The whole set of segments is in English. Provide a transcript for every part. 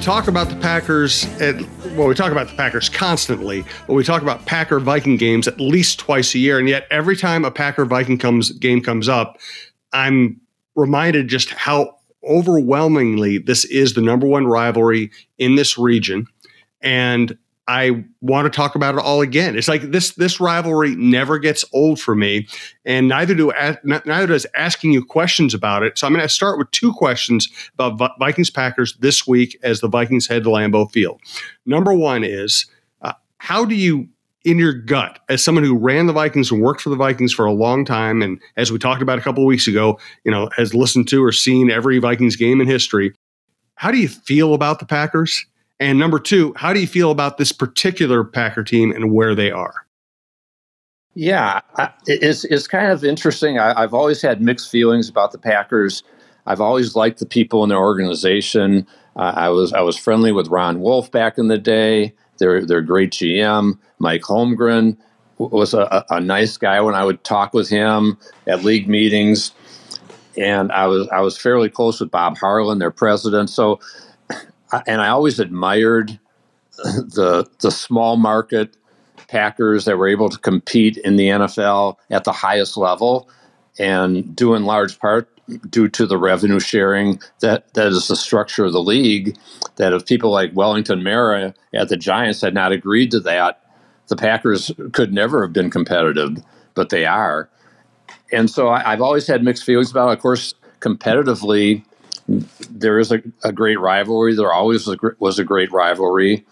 Talk about the Packers at well, we talk about the Packers constantly, but we talk about Packer Viking games at least twice a year, and yet every time a Packer Viking comes game comes up, I'm reminded just how overwhelmingly this is the number one rivalry in this region, and I want to talk about it all again. It's like this this rivalry never gets old for me, and neither do neither does asking you questions about it. So I'm going to start with two questions about Vikings Packers this week as the Vikings head to Lambeau Field. Number one is uh, how do you in your gut, as someone who ran the Vikings and worked for the Vikings for a long time, and as we talked about a couple of weeks ago, you know, has listened to or seen every Vikings game in history, how do you feel about the Packers? And number two, how do you feel about this particular Packer team and where they are? Yeah, it's it's kind of interesting. I, have always had mixed feelings about the Packers. I've always liked the people in their organization. Uh, I was I was friendly with Ron Wolf back in the day. They're their great GM. Mike Holmgren was a, a nice guy when I would talk with him at league meetings, and I was I was fairly close with Bob Harlan, their president. So, and I always admired the the small market Packers that were able to compete in the NFL at the highest level, and due in large part due to the revenue sharing that that is the structure of the league. That if people like Wellington Mara at the Giants had not agreed to that, the Packers could never have been competitive, but they are. And so I, have always had mixed feelings about it. Of course, competitively, there is a, a great rivalry. There always was a, was a great rivalry.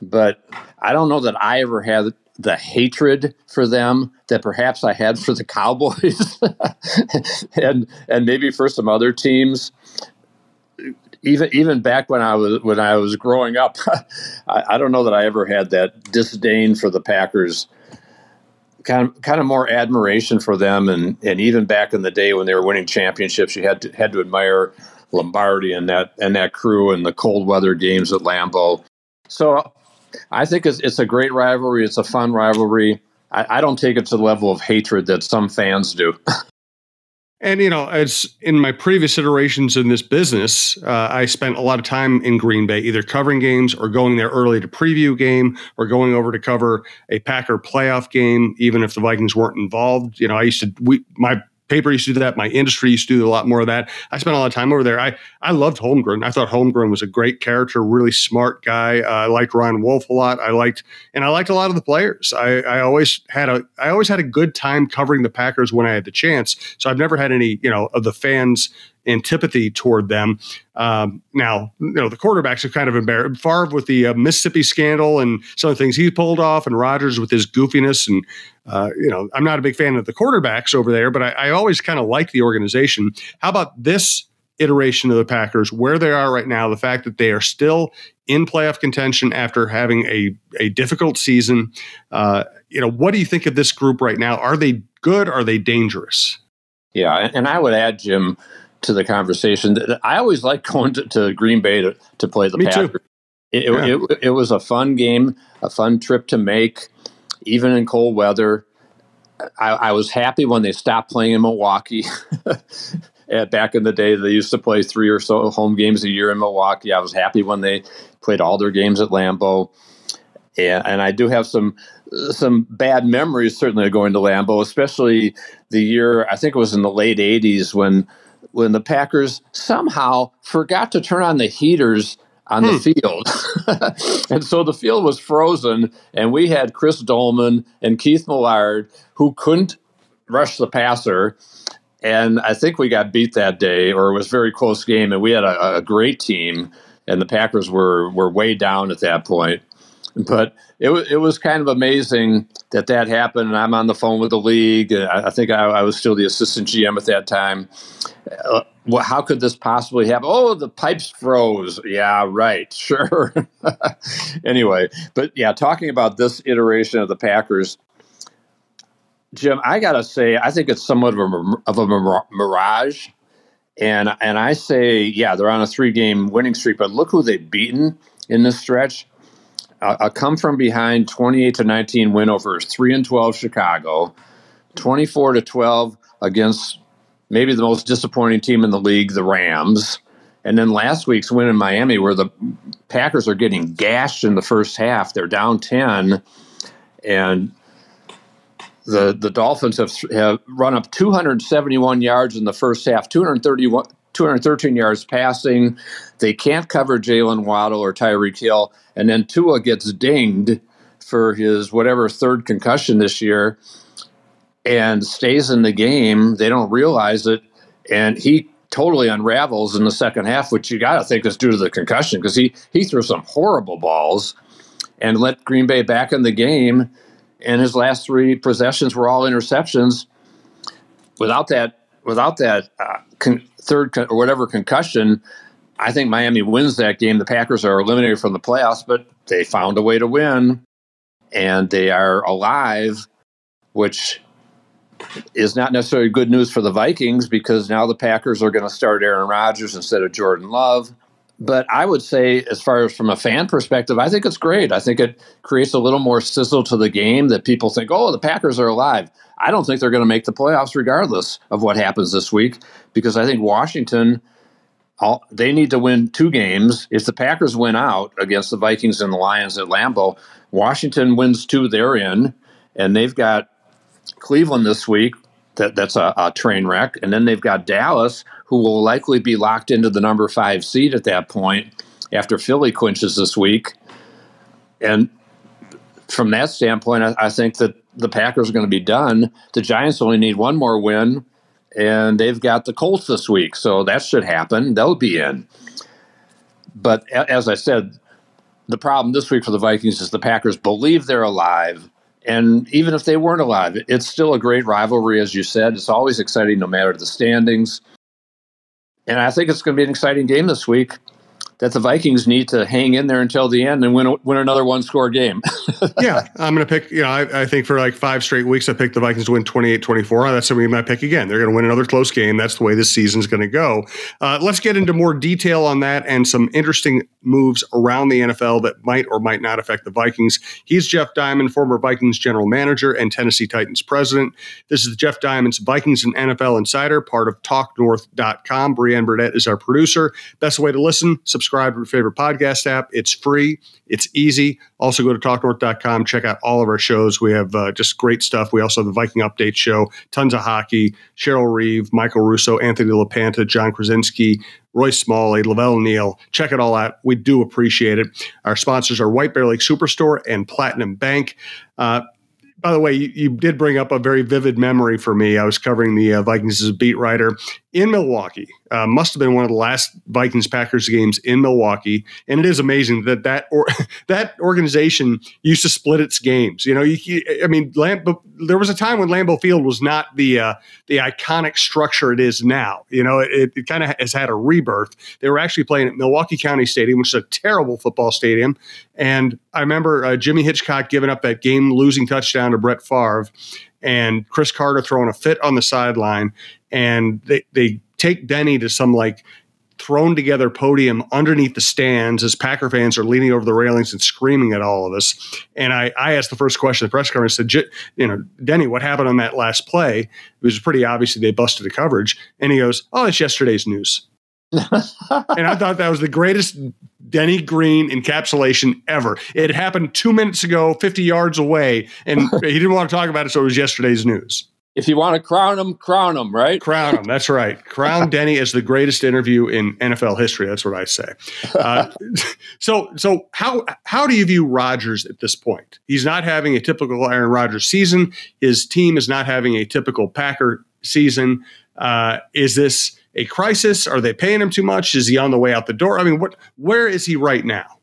But I don't know that I ever had the hatred for them that perhaps I had for the Cowboys and and maybe for some other teams even even back when I was when I was growing up, I, I, don't know that I ever had that disdain for the Packers. Kind of kind of more admiration for them, and and even back in the day when they were winning championships, you had to had to admire Lombardi and that and that crew and the cold weather games at Lambeau. So I think it's it's a great rivalry. It's a fun rivalry. I, I don't take it to the level of hatred that some fans do. And you know, as in my previous iterations in this business, uh, I spent a lot of time in Green Bay, either covering games or going there early to preview game, or going over to cover a Packer playoff game, even if the Vikings weren't involved. You know, I used to we my paper used to do that. My industry used to do a lot more of that. I spent a lot of time over there. I, I loved Holmgren. I thought Holmgren was a great character, really smart guy. Uh, I liked Ron Wolf a lot. I liked, and I liked a lot of the players. I, I always had a, I always had a good time covering the Packers when I had the chance. So I've never had any, you know, of the fans antipathy toward them. Um, now, you know, the quarterbacks have kind of embarrassed. Favre with the uh, Mississippi scandal and some of the things he pulled off, and Rodgers with his goofiness. And, uh, you know, I'm not a big fan of the quarterbacks over there, but I, I always kind of like the organization. How about this iteration of the Packers, where they are right now, the fact that they are still in playoff contention after having a, a difficult season? Uh, you know, what do you think of this group right now? Are they good? Are they dangerous? Yeah, and I would add, Jim, to the conversation. I always like going to, to Green Bay to, to play the Me Packers. Too. It, yeah. it, it, it, was a fun game, a fun trip to make, even in cold weather. I, I was happy when they stopped playing in Milwaukee. Eh, back in the day, they used to play three or so home games a year in Milwaukee. I was happy when they played all their games at Lambeau. And, and I do have some some bad memories certainly of going to Lambeau, especially the year I think it was in the late '80s when when the Packers somehow forgot to turn on the heaters on hmm. the field. and so the field was frozen, and we had Chris Doleman and Keith Millard who couldn't rush the passer. and I think we got beat that day, or it was a very close game, and we had a, a great team, and the Packers were were way down at that point. But it was it was kind of amazing that that happened. And I'm on the phone with the league. I, I think I, I, was still the assistant GM at that time. Uh, well, how could this possibly happen? Oh, the pipes froze. Yeah, right. Sure. anyway, but yeah, talking about this iteration of the Packers, Jim, I gotta say, I think it's somewhat of a, of a mirage. And and I say, yeah, they're on a three game winning streak, but look who they've beaten in this stretch. A, come from behind 28 to 19 win over 3 and 12 Chicago, 24 to 12 against maybe the most disappointing team in the league, the Rams. And then last week's win in Miami, where the Packers are getting gashed in the first half. They're down 10. And the, the Dolphins have, have run up 271 yards in the first half, 231, 213 yards passing. They can't cover Jaylen Waddle or Tyreek Hill. And then Tua gets dinged for his whatever third concussion this year and stays in the game. They don't realize it, and he totally unravels in the second half, which you got to think is due to the concussion because he he threw some horrible balls and let Green Bay back in the game. And his last three possessions were all interceptions. Without that, without that uh, con- third con- or whatever concussion, I think Miami wins that game. The Packers are eliminated from the playoffs, but they found a way to win, and they are alive, which is not necessarily good news for the Vikings because now the Packers are going to start Aaron Rodgers instead of Jordan Love. But I would say, as far as from a fan perspective, I think it's great. I think it creates a little more sizzle to the game that people think, oh, the Packers are alive. I don't think they're going to make the playoffs regardless of what happens this week because I think Washington, all, they need to win two games. If the Packers win out against the Vikings and the Lions at Lambeau, Washington wins two, they're in, and they've got Cleveland this week. That, that's a, a train wreck. And then they've got Dallas, who will likely be locked into the number five seed at that point after Philly clinches this week. And from that standpoint, I, I think that the Packers are going to be done. The Giants only need one more win, and they've got the Colts this week, so that should happen. They'll be in. But as I said, the problem this week for the Vikings is the Packers believe they're alive. And even if they weren't alive, it's still a great rivalry, as you said. It's always exciting no matter the standings. And I think it's going to be an exciting game this week that the Vikings need to hang in there until the end and win win another one score game. yeah, I'm going to pick, you know, I, I, think for like five straight weeks, I picked the Vikings to win 28 24. That's something I pick again. They're going to win another close game. That's the way this season's going to go. Uh, let's get into more detail on that and some interesting moves around the NFL that might or might not affect the Vikings. He's Jeff Diamond, former Vikings general manager and Tennessee Titans president. This is Jeff Diamond's Vikings and NFL Insider, part of TalkNorth.com. Brienne Burdett is our producer. Best way to listen, subscribe to your favorite podcast app. It's free, it's easy. Also, go to TalkNorth.com, check out all of our shows. We have uh, just great stuff. We also have the Viking Update Show, tons of hockey, Cheryl Reeve, Michael Russo, Anthony LaPanta, Jon Krawczynski, Roy Smalley, La Velle Neal. Check it all out. We do appreciate it. Our sponsors are White Bear Lake Superstore and Platinum Bank. Uh, by the way, you, you, did bring up a very vivid memory for me. I was covering the uh, Vikings as a beat writer in Milwaukee. Uh, must have been one of the last Vikings Packers games in Milwaukee, and it is amazing that that or, that organization used to split its games. You know, you, you, I mean, there was a time when Lambeau Field was not the uh, the iconic structure it is now. You know, it, it kind of has had a rebirth. They were actually playing at Milwaukee County Stadium, which is a terrible football stadium, and I remember uh, Jimmy Hitchcock giving up that game losing touchdown to Brett Favre and Cris Carter throwing a fit on the sideline and they they take Denny to some like thrown together podium underneath the stands as Packer fans are leaning over the railings and screaming at all of us. And I, I asked the first question at the press conference, said, you know, Denny, what happened on that last play? It was pretty obviously they busted the coverage. And he goes, oh, it's yesterday's news. and I thought that was the greatest Denny Green encapsulation ever. It happened two minutes ago, 50 yards away, and he didn't want to talk about it, so it was yesterday's news if you want to crown him, crown him, right? Crown him. That's right. Crown Denny as the greatest interview in NFL history. That's what I say. Uh, so, so how how do you view Rodgers at this point? He's not having a typical Aaron Rodgers season. His team is not having a typical Packer season. Uh, is this a crisis? Are they paying him too much? Is he on the way out the door? I mean, what? Where is he right now?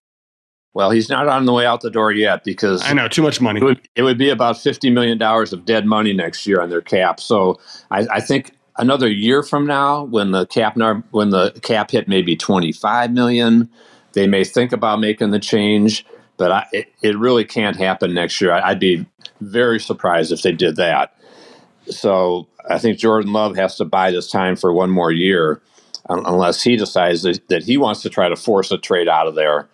Well, he's not on the way out the door yet because I know too much money. It would, it would be about fifty million dollars of dead money next year on their cap. So I, I think another year from now, when the cap when the cap hit maybe twenty five million, they may think about making the change. But I, it, it really can't happen next year. I, I'd be very surprised if they did that. So I think Jordan Love has to buy this time for one more year, unless he decides that, that he wants to try to force a trade out of there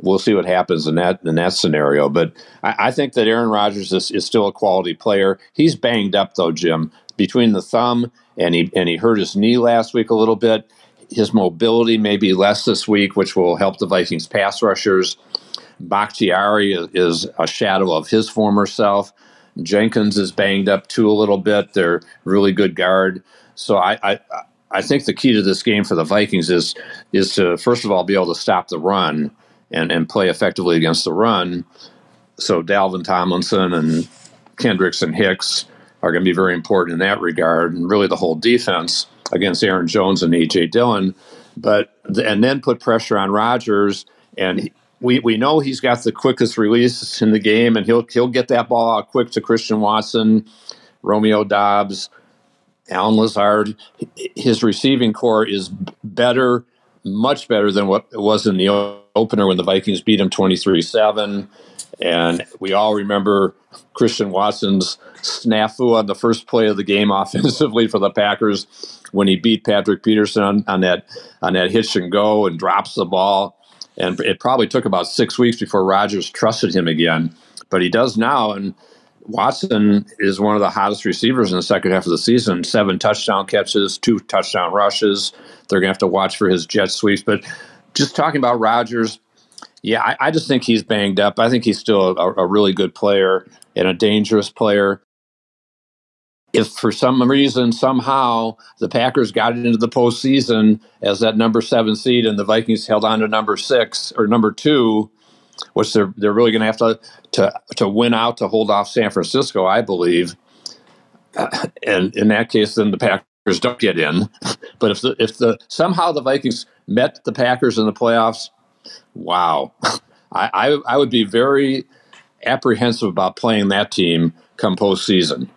we'll see what happens in that in that scenario. But I, I think that Aaron Rodgers is, is, still a quality player. He's banged up though, Jim, between the thumb and he and he hurt his knee last week a little bit. His mobility may be less this week, which will help the Vikings pass rushers. Bakhtiari is, a shadow of his former self. Jenkins is banged up too a little bit. Their really good guard. So I, I I think the key to this game for the Vikings is is to first of all be able to stop the run and, and play effectively against the run. So Dalvin Tomlinson and Kendricks and Hicks are going to be very important in that regard, and really the whole defense against Aaron Jones and AJ Dillon. But and then put pressure on Rodgers, and we, we know he's got the quickest release in the game, and he'll he'll get that ball out quick to Christian Watson, Romeo Doubs, Allen Lazard. His receiving corps is better, much better than what it was in the opener when the Vikings beat him 23 7. And we all remember Christian Watson's snafu on the first play of the game offensively for the Packers when he beat Patrick Peterson on, on that on that hitch and go and drops the ball. And it probably took about six weeks before Rodgers trusted him again, but he does now. And Watson is one of the hottest receivers in the second half of the season. Seven touchdown catches, two touchdown rushes. They're going to have to watch for his jet sweeps. But just talking about Rodgers, yeah, I, I, just think he's banged up. I think he's still a, a really good player and a dangerous player. If for some reason, somehow, the Packers got into the postseason as that number seven seed and the Vikings held on to number six or number two, which they're they're really going to have to to to win out to hold off San Francisco, I believe. Uh, and in that case, then the Packers don't get in. But if the if the somehow the Vikings met the Packers in the playoffs, wow, I, I, I would be very apprehensive about playing that team come postseason.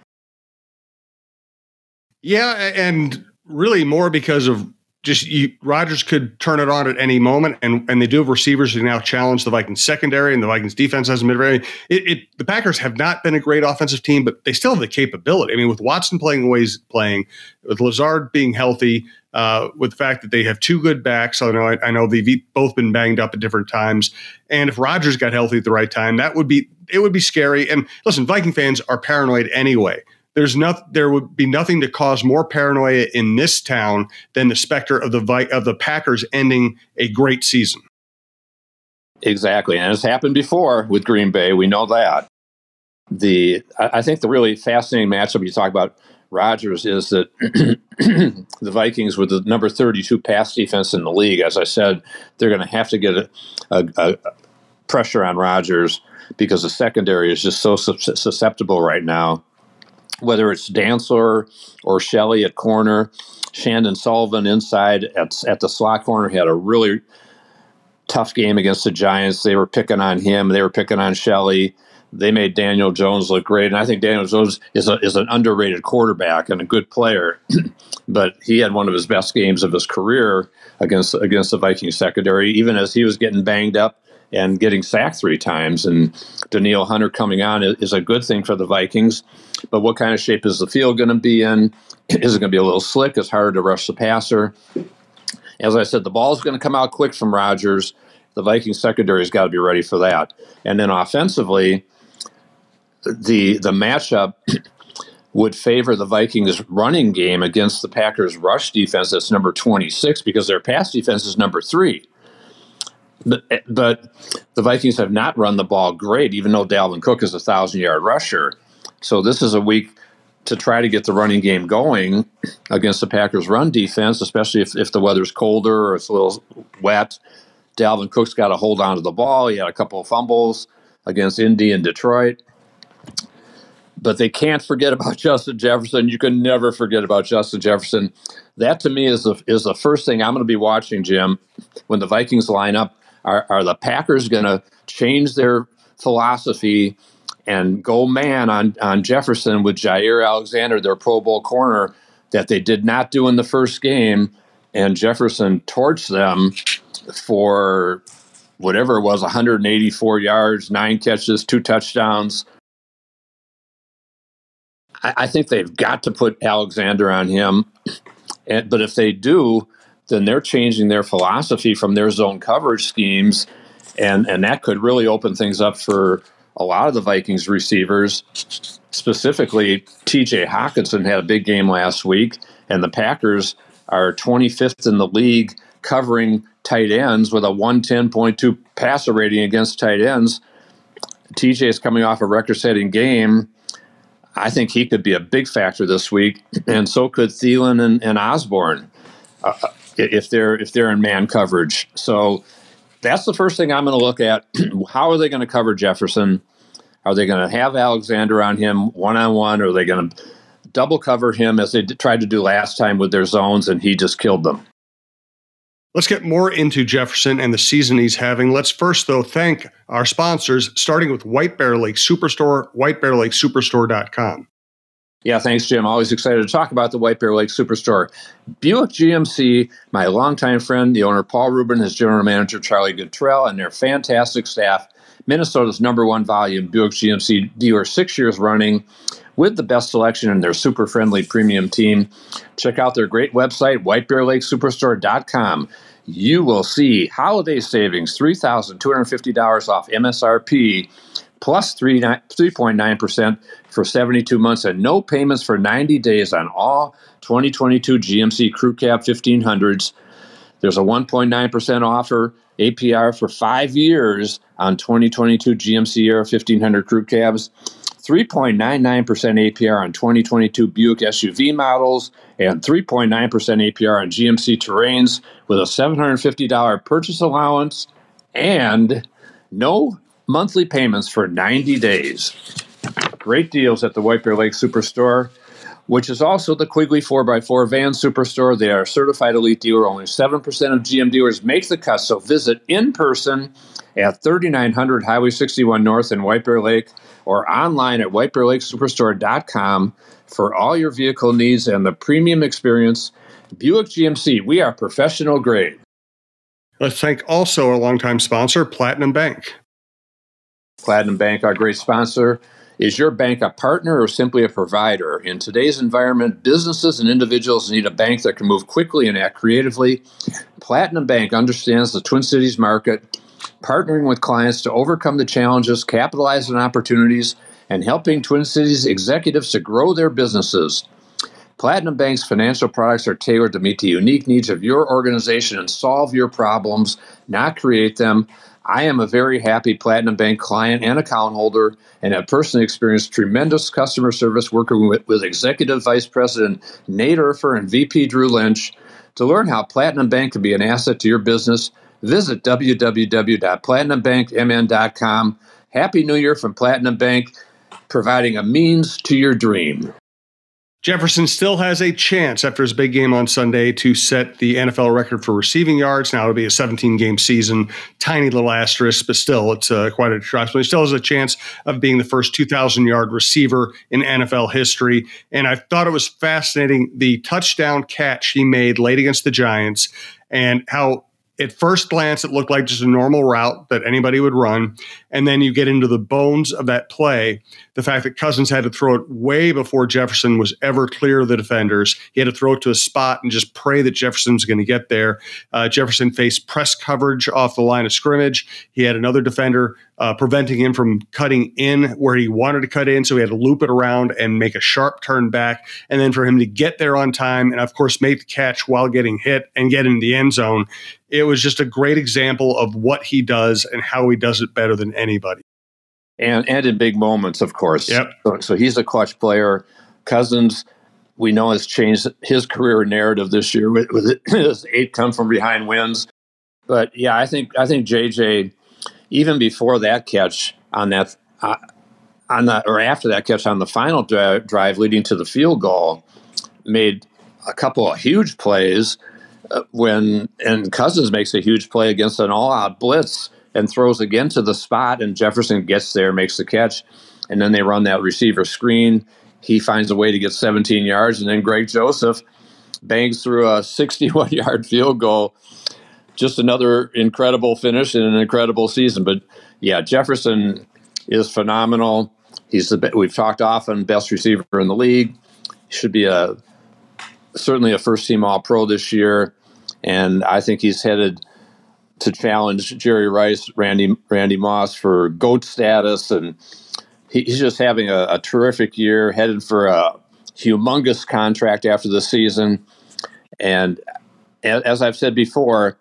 Yeah, and really more because of just you, Rodgers could turn it on at any moment, and and they do have receivers who now challenge the Vikings secondary, and the Vikings defense hasn't been very. It, it, the Packers have not been a great offensive team, but they still have the capability. I mean, with Watson playing the way he's playing, with Lazard being healthy, uh, with the fact that they have two good backs. I know I, I know they've both been banged up at different times, and if Rodgers got healthy at the right time, that would be it would be scary. And listen, Viking fans are paranoid anyway there's not there would be nothing to cause more paranoia in this town than the specter of the of the Packers ending a great season. Exactly, and it's happened before with Green Bay. We know that. The I think the really fascinating matchup you talk about Rodgers is that the Vikings with the number 32 pass defense in the league. As I said, they're going to have to get a, a, a pressure on Rodgers because the secondary is just so susceptible right now whether it's Dantzler or Shelley at corner, Chandon Sullivan inside at, at the slot corner had a really tough game against the Giants. They were picking on him. They were picking on Shelley. They made Daniel Jones look great, and I think Daniel Jones is a, is an underrated quarterback and a good player. but he had one of his best games of his career against against the Vikings secondary, even as he was getting banged up and getting sacked three times. And Danielle Hunter coming on is a good thing for the Vikings. But what kind of shape is the field going to be in? Is it going to be a little slick? It's harder to rush the passer. As I said, the ball's going to come out quick from Rodgers. The Vikings secondary has got to be ready for that. And then offensively, the the matchup would favor the Vikings running game against the Packers rush defense that's number 26 because their pass defense is number 3. But, the Vikings have not run the ball great, even though Dalvin Cook is a thousand yard rusher. So this is a week to try to get the running game going against the Packers' run defense, especially if, if the weather's colder or it's a little wet. Dalvin Cook's got to hold on to the ball. He had a couple of fumbles against Indy and Detroit. but they can't forget about Justin Jefferson. You can never forget about Justin Jefferson. That to me is the is the first thing I'm going to be watching, Jim, when the Vikings line up. Are, are the Packers going to change their philosophy and go man on on Jefferson with Jaire Alexander, their Pro Bowl corner, that they did not do in the first game, and Jefferson torched them for whatever it was 184 yards, nine catches, two touchdowns. I, think they've got to put Alexander on him. And, but if they do, then they're changing their philosophy from their zone coverage schemes. And, and that could really open things up for a lot of the Vikings receivers. Specifically, TJ Hockenson had a big game last week, and the Packers are 25th in the league covering tight ends with a 110.2 passer rating against tight ends. TJ is coming off a record setting game. I think he could be a big factor this week, and so could Thielen and, and Osborn uh, if they're if they're in man coverage. So that's the first thing I'm going to look at. How are they going to cover Jefferson? Are they going to have Alexander on him one on one, or are they going to double cover him as they tried to do last time with their zones, and he just killed them? Let's get more into Jefferson and the season he's having. Let's first, though, thank our sponsors, starting with White Bear Lake Superstore, whitebearlakesuperstore.com. Yeah, thanks, Jim. Always excited to talk about the White Bear Lake Superstore. Buick GMC, my longtime friend, the owner Paul Rubin, his general manager Charlie Goodtrell, and their fantastic staff. Minnesota's number one volume Buick GMC dealer, six years running, with the best selection and their super friendly premium team. Check out their great website, whitebearlakesuperstore.com you will see holiday savings $3,250 off MSRP plus 3, 3.9% for 72 months and no payments for 90 days on all 2022 GMC Crew Cab 1500s. There's a 1.9% offer APR for five years on 2022 GMC Era 1500 Crew Cabs. 3.99% APR on 2022 Buick SUV models, and 3.9% APR on GMC Terrains with a $750 purchase allowance and no monthly payments for 90 days. Great deals at the White Bear Lake Superstore, which is also the Quigley 4x4 van superstore. They are a certified elite dealer. Only 7% of GM dealers make the cut, so visit in person at 3900 Highway 61 North in White Bear Lake or online at whitebearlakesuperstore.com for all your vehicle needs and the premium experience. Buick GMC, we are professional grade. Let's thank also our longtime sponsor, Platinum Bank. Platinum Bank, our great sponsor. Is your bank a partner or simply a provider? In today's environment, businesses and individuals need a bank that can move quickly and act creatively. Platinum Bank understands the Twin Cities market partnering with clients to overcome the challenges, capitalize on opportunities, and helping Twin Cities executives to grow their businesses. Platinum Bank's financial products are tailored to meet the unique needs of your organization and solve your problems, not create them. I am a very happy Platinum Bank client and account holder and have personally experienced tremendous customer service working with, with Executive Vice President Nate Urfer and VP Drew Lynch. To learn how Platinum Bank can be an asset to your business, Visit www.platinumbankmn.com. Happy New Year from Platinum Bank, providing a means to your dream. Jefferson still has a chance after his big game on Sunday to set the NFL record for receiving yards. Now it'll be a 17 game season, tiny little asterisk, but still it's uh, quite a trust. But he still has a chance of being the first 2,000 yard receiver in NFL history. And I thought it was fascinating the touchdown catch he made late against the Giants and how at first glance, it looked like just a normal route that anybody would run. And then you get into the bones of that play. The fact that Cousins had to throw it way before Jefferson was ever clear of the defenders. He had to throw it to a spot and just pray that Jefferson's going to get there. Uh, Jefferson faced press coverage off the line of scrimmage. He had another defender uh, preventing him from cutting in where he wanted to cut in. So he had to loop it around and make a sharp turn back. And then for him to get there on time and, of course, make the catch while getting hit and get in the end zone, it was just a great example of what he does and how he does it better than anybody. And, and in big moments, of course. Yep. So, so he's a clutch player. Cousins, we know, has changed his career narrative this year with, with his eight come from behind wins. But yeah, I think I think JJ even before that catch on that uh, on the or after that catch on the final dri- drive leading to the field goal, made a couple of huge plays uh, when and Cousins makes a huge play against an all-out blitz and throws again to the spot, and Jefferson gets there, makes the catch, and then they run that receiver screen. He finds a way to get 17 yards, and then Greg Joseph bangs through a 61 yard field goal. Just another incredible finish and an incredible season. But yeah, Jefferson is phenomenal. He's the we've talked often best receiver in the league. He should be a certainly a first team All Pro this year, and I think he's headed to challenge Jerry Rice, Randy Randy Moss for goat status, and he, he's just having a, a terrific year, headed for a humongous contract after the season. And as I've said before,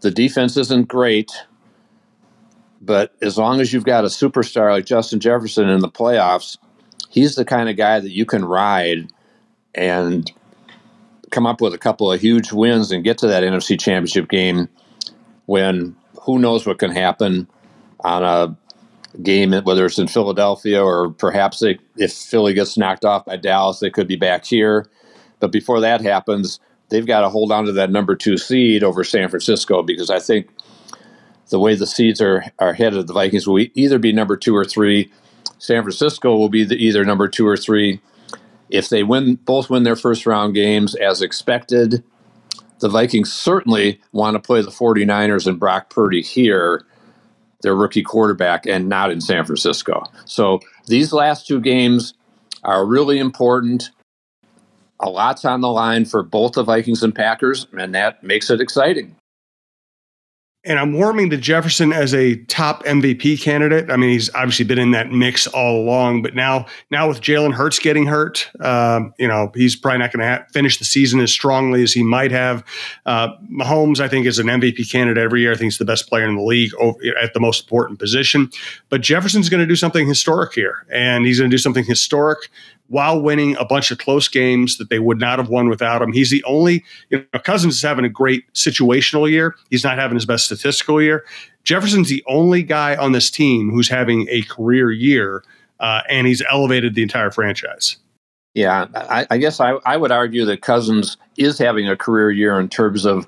the defense isn't great, but as long as you've got a superstar like Justin Jefferson in the playoffs, he's the kind of guy that you can ride and come up with a couple of huge wins and get to that NFC championship game when who knows what can happen on a game, whether it's in Philadelphia or perhaps they, if Philly gets knocked off by Dallas, they could be back here. But before that happens, they've got to hold on to that number two seed over San Francisco because I think the way the seeds are, are headed, the Vikings will either be number two or three. San Francisco will be the, either number two or three. If they win, both win their first round games as expected, the Vikings certainly want to play the 49ers and Brock Purdy here their rookie quarterback and not in San Francisco. So these last two games are really important. A lot's on the line for both the Vikings and Packers, and that makes it exciting and I'm warming to Jefferson as a top MVP candidate. I mean, he's obviously been in that mix all along, but now, now with Jalen Hurts getting hurt, um, you know, he's probably not going to ha- finish the season as strongly as he might have. Uh, Mahomes, I think, is an MVP candidate every year. I think he's the best player in the league over, at the most important position. But Jefferson's going to do something historic here, and he's going to do something historic while winning a bunch of close games that they would not have won without him. He's the only, you know, Cousins is having a great situational year. He's not having his best statistical year. Jefferson's the only guy on this team who's having a career year, uh, and he's elevated the entire franchise. Yeah, I, I guess I, I would argue that Cousins is having a career year in terms of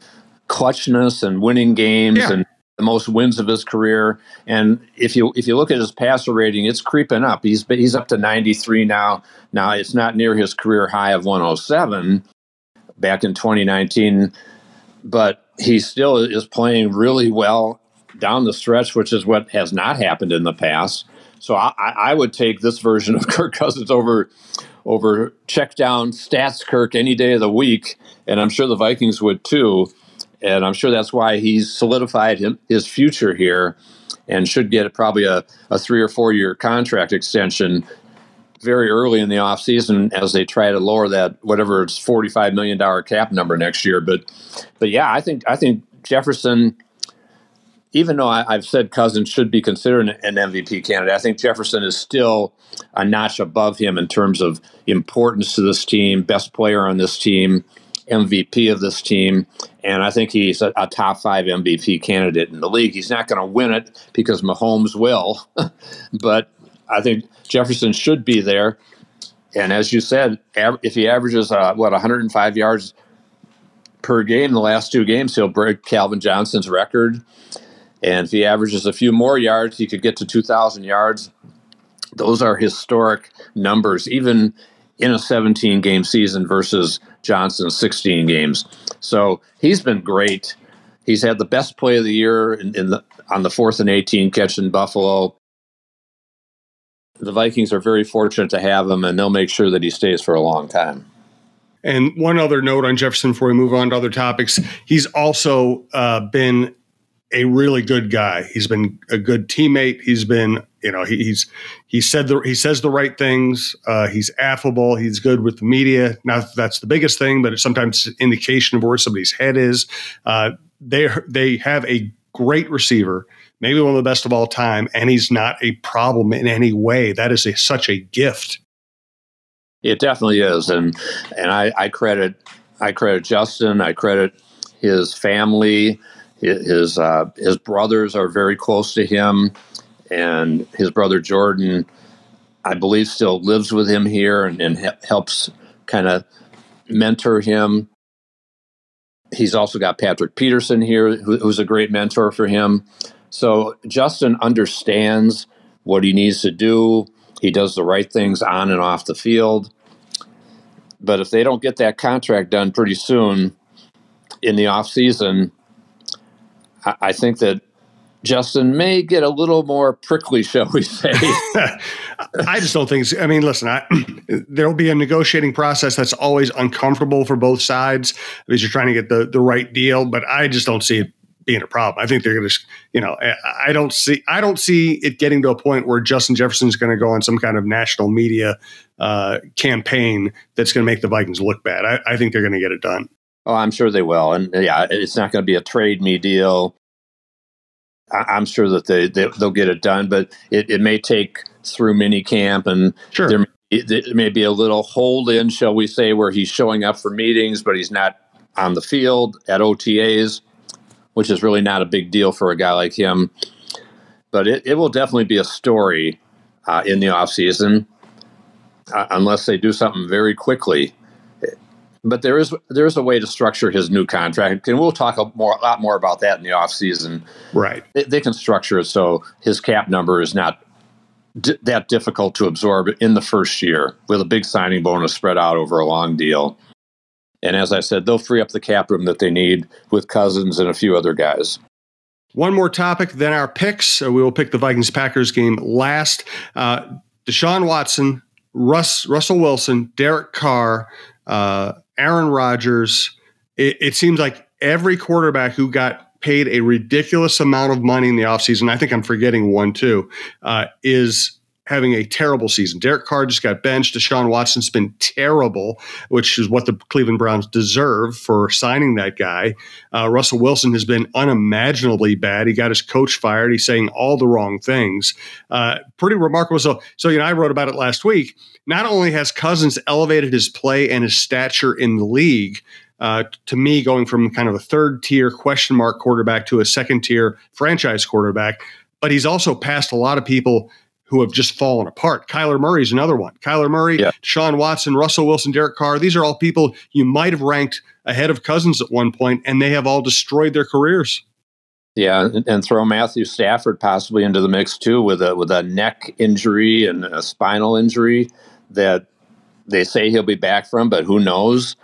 clutchness and winning games yeah. and the most wins of his career. And if you if you look at his passer rating, it's creeping up. He's he's up to 93 now. Now it's not near his career high of 107 back in 2019, but he still is playing really well down the stretch, which is what has not happened in the past. So I, I would take this version of Kirk Cousins over over check down stats Kirk any day of the week, and I'm sure the Vikings would too and I'm sure that's why he's solidified him, his future here and should get probably a, a three or four year contract extension very early in the offseason as they try to lower that whatever it's $45 million cap number next year. But but yeah i think i think jefferson even though I, have said Cousins should be considered an MVP candidate, I think Jefferson is still a notch above him in terms of importance to this team, best player on this team, MVP of this team, and I think he's a, a top five MVP candidate in the league. He's not going to win it because Mahomes will, but I think Jefferson should be there. And as you said, if he averages uh, what 105 yards per game the last two games, he'll break Calvin Johnson's record. And if he averages a few more yards, he could get to 2,000 yards. Those are historic numbers, even in a 17 game season versus Johnson's 16 games. So he's been great. He's had the best play of the year in, in the, on the fourth and 18 catch in Buffalo. The Vikings are very fortunate to have him, and they'll make sure that he stays for a long time. And one other note on Jefferson before we move on to other topics, he's also uh, been a really good guy. He's been a good teammate. He's been, you know, he, he's he said the he says the right things. Uh, he's affable. He's good with the media. Now that's the biggest thing, but it's sometimes indication of where somebody's head is. Uh, they they have a great receiver, maybe one of the best of all time, and he's not a problem in any way. That is a, such a gift. It definitely is, and and I, I credit I credit Justin. I credit his family his uh, his brothers are very close to him, and his brother Jordan, I believe, still lives with him here and, and he- helps kind of mentor him. He's also got Patrick Peterson here, who, who's a great mentor for him. So Justin understands what he needs to do. He does the right things on and off the field. But if they don't get that contract done pretty soon in the off season, I, I think that Justin may get a little more prickly, shall we say? I just don't think. I mean, listen, I, there'll be a negotiating process that's always uncomfortable for both sides because you're trying to get the the right deal. But I just don't see it being a problem. I think they're going to, you know, I don't see, I don't see it getting to a point where Justin Jefferson's going to go on some kind of national media uh, campaign that's going to make the Vikings look bad. I, I think they're going to get it done. Oh, I'm sure they will, and yeah, it's not going to be a trade me deal. I, am sure that they, they will get it done, but it, it may take through mini camp, and sure. there, there may be a little hold in, shall we say, where he's showing up for meetings, but he's not on the field at OTAs which is really not a big deal for a guy like him. But it, it will definitely be a story uh, in the offseason uh, unless they do something very quickly. But there is there is a way to structure his new contract, and we'll talk a, more, a lot more about that in the offseason. Right. They, they can structure it so his cap number is not d- that difficult to absorb in the first year with a big signing bonus spread out over a long deal. And as I said, they'll free up the cap room that they need with Cousins and a few other guys. One more topic, then our picks. Uh, we will pick the Vikings Packers game last. Uh, Deshaun Watson, Russ, Russell Wilson, Derek Carr, uh, Aaron Rodgers. It, it, seems like every quarterback who got paid a ridiculous amount of money in the offseason, I think I'm forgetting one too, uh, is having a terrible season. Derek Carr just got benched. Deshaun Watson's been terrible, which is what the Cleveland Browns deserve for signing that guy. Uh, Russell Wilson has been unimaginably bad. He got his coach fired. He's saying all the wrong things. Uh, pretty remarkable. So, so you know, I wrote about it last week. Not only has Cousins elevated his play and his stature in the league, uh, to me, going from kind of a third tier question mark quarterback to a second tier franchise quarterback, but he's also passed a lot of people who have just fallen apart. Kyler Murray is another one. Kyler Murray, yeah. Sean Watson, Russell Wilson, Derek Carr. These are all people you might have ranked ahead of Cousins at one point, and they have all destroyed their careers. Yeah, and throw Matthew Stafford possibly into the mix too with a with a neck injury and a spinal injury that they say he'll be back from, but who knows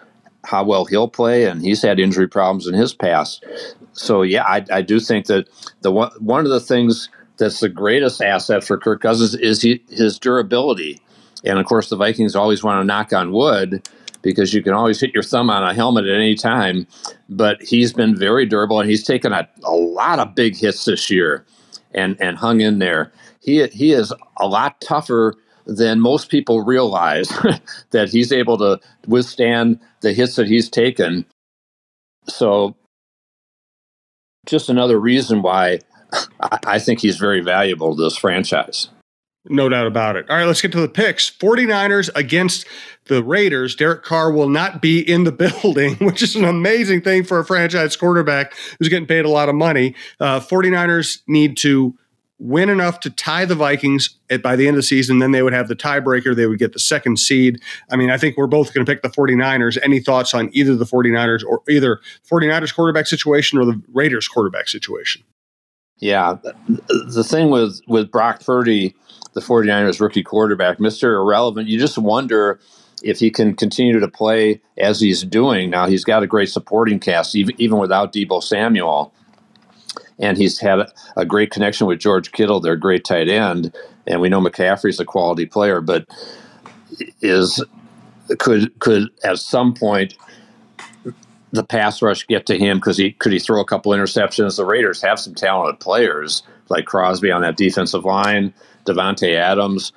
how well he'll play? And he's had injury problems in his past. So yeah, I, I do think that the one one of the things that's the greatest asset for Kirk Cousins is he, his durability. And of course, the Vikings always want to knock on wood because you can always hit your thumb on a helmet at any time. But he's been very durable and he's taken a, a lot of big hits this year and, and hung in there. He, he is a lot tougher than most people realize that he's able to withstand the hits that he's taken. So, just another reason why I think he's very valuable to this franchise. No doubt about it. All right, let's get to the picks. 49ers against the Raiders. Derek Carr will not be in the building, which is an amazing thing for a franchise quarterback who's getting paid a lot of money. Uh, 49ers need to win enough to tie the Vikings at, by the end of the season. Then they would have the tiebreaker. They would get the second seed. I mean, I think we're both going to pick the 49ers. Any thoughts on either the 49ers or either 49ers quarterback situation or the Raiders quarterback situation? Yeah. The thing with, with Brock Purdy, the 49ers rookie quarterback, Mr. Irrelevant, you just wonder if he can continue to play as he's doing. Now, he's got a great supporting cast, even, even without Deebo Samuel. And he's had a, great connection with George Kittle, their great tight end. And we know McCaffrey's a quality player, but is could could at some point the pass rush get to him because he could he throw a couple interceptions. The Raiders have some talented players like Crosby on that defensive line, Davante Adams,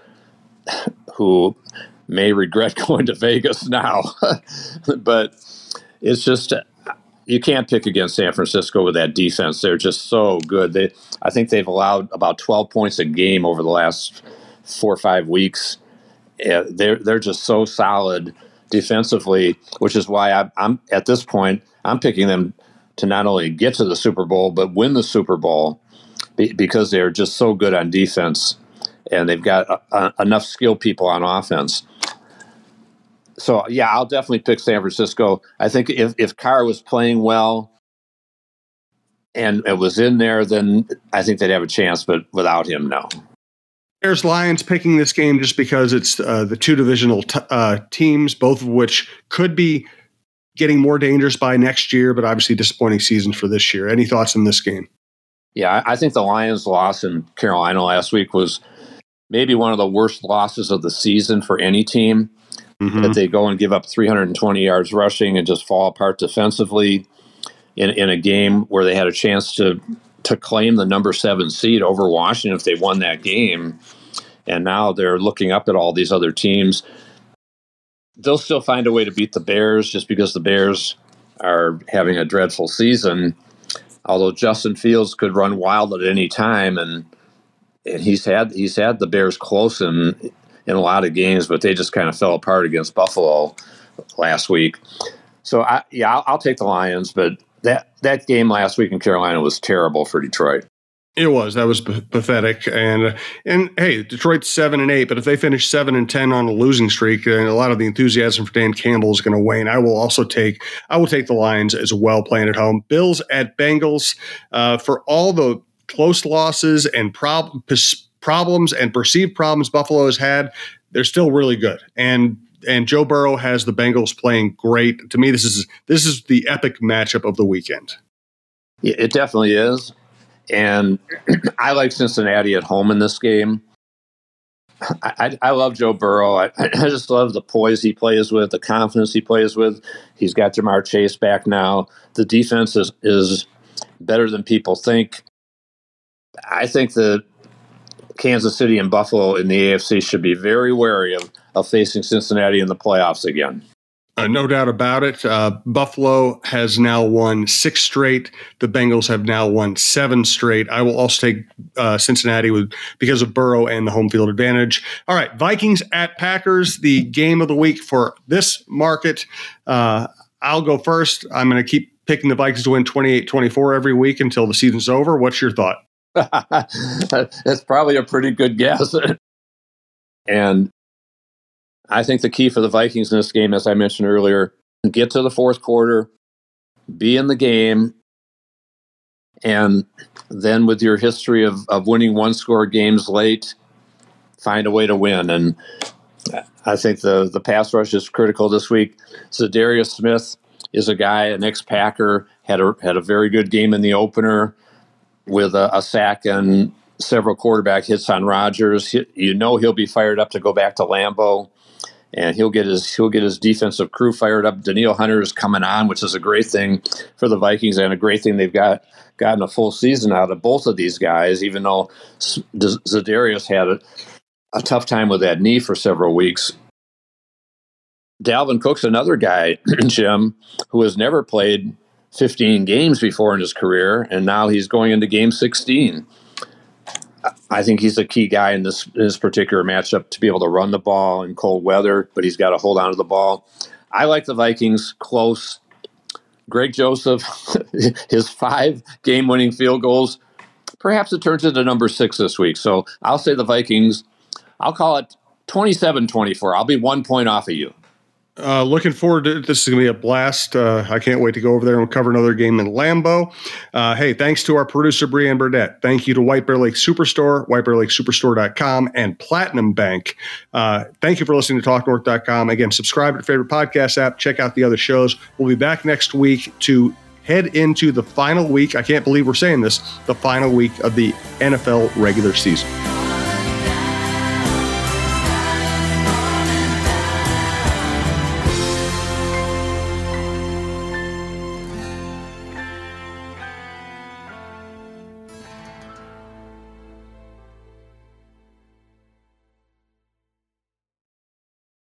who may regret going to Vegas now, but it's just you can't pick against San Francisco with that defense. They're just so good. They I think they've allowed about 12 points a game over the last four or five weeks. They're they're just so solid defensively, which is why I, I'm at this point I'm picking them to not only get to the Super Bowl but win the Super Bowl be, because they're just so good on defense and they've got uh, uh, enough skilled people on offense. So yeah, I'll definitely pick San Francisco. I think if if Carr was playing well and it was in there, then I think they'd have a chance. But without him, no. Bears Lions picking this game just because it's uh, the two divisional t- uh, teams, both of which could be getting more dangerous by next year, but obviously disappointing seasons for this year. Any thoughts in this game? Yeah, I think the Lions' loss in Carolina last week was maybe one of the worst losses of the season for any team. Mm-hmm. That they go and give up 320 yards rushing and just fall apart defensively in, in a game where they had a chance to to claim the number seven seed over Washington if they won that game. And now they're looking up at all these other teams. They'll still find a way to beat the Bears just because the Bears are having a dreadful season. Although Justin Fields could run wild at any time, and and he's had he's had the Bears close in in a lot of games, but they just kind of fell apart against Buffalo last week. So I, yeah, I'll, I'll take the Lions, but that that game last week in Carolina was terrible for Detroit. It was that was pathetic, and and hey, Detroit's seven and eight, but if they finish seven and ten on a losing streak, then a lot of the enthusiasm for Dan Campbell is going to wane. I will also take I will take the Lions as well playing at home. Bills at Bengals uh, for all the close losses and prob- problems and perceived problems Buffalo has had. They're still really good, and and Joe Burrow has the Bengals playing great. To me, this is this is the epic matchup of the weekend. It definitely is, and I like Cincinnati at home in this game. I, I, love Joe Burrow. I, I, just love the poise he plays with, the confidence he plays with. He's got Ja'Marr Chase back now. The defense is is better than people think. I think that Kansas City and Buffalo in the AFC should be very wary of, of facing Cincinnati in the playoffs again. Uh, no doubt about it. Uh, Buffalo has now won six straight. The Bengals have now won seven straight. I will also take uh, Cincinnati with because of Burrow and the home field advantage. All right, Vikings at Packers, the game of the week for this market. Uh, I'll go first. I'm going to keep picking the Vikings to win 28 24 every week until the season's over. What's your thought? That's probably a pretty good guess. and I think the key for the Vikings in this game, as I mentioned earlier, get to the fourth quarter, be in the game, and then with your history of, of winning one score games late, find a way to win. And I think the, the pass rush is critical this week. Za'Darius Smith is a guy, an ex Packer, had a, had a very good game in the opener with a, a sack and several quarterback hits on Rodgers. He, you know he'll be fired up to go back to Lambeau, and he'll get his he'll get his defensive crew fired up. Danielle Hunter is coming on, which is a great thing for the Vikings and a great thing they've got gotten a full season out of both of these guys. Even though Za'Darius had a, a tough time with that knee for several weeks. Dalvin Cook's another guy, Jim, who has never played 15 games before in his career, and now he's going into game 16. I think he's a key guy in this, in this particular matchup to be able to run the ball in cold weather, but he's got to hold on to the ball. I like the Vikings close. Greg Joseph, his five game winning field goals, perhaps it turns into number six this week. So I'll say the Vikings, I'll call it 27 24. I'll be one point off of you. Uh, looking forward to this is going to be a blast. Uh, I can't wait to go over there and cover another game in Lambeau. Uh, hey, thanks to our producer, Brianne Burdett. Thank you to White Bear Lake Superstore, whitebearlakesuperstore.com, and Platinum Bank. Uh, thank you for listening to TalkNorth.com. Again, subscribe to your favorite podcast app. Check out the other shows. We'll be back next week to head into the final week. I can't believe we're saying this the final week of the NFL regular season.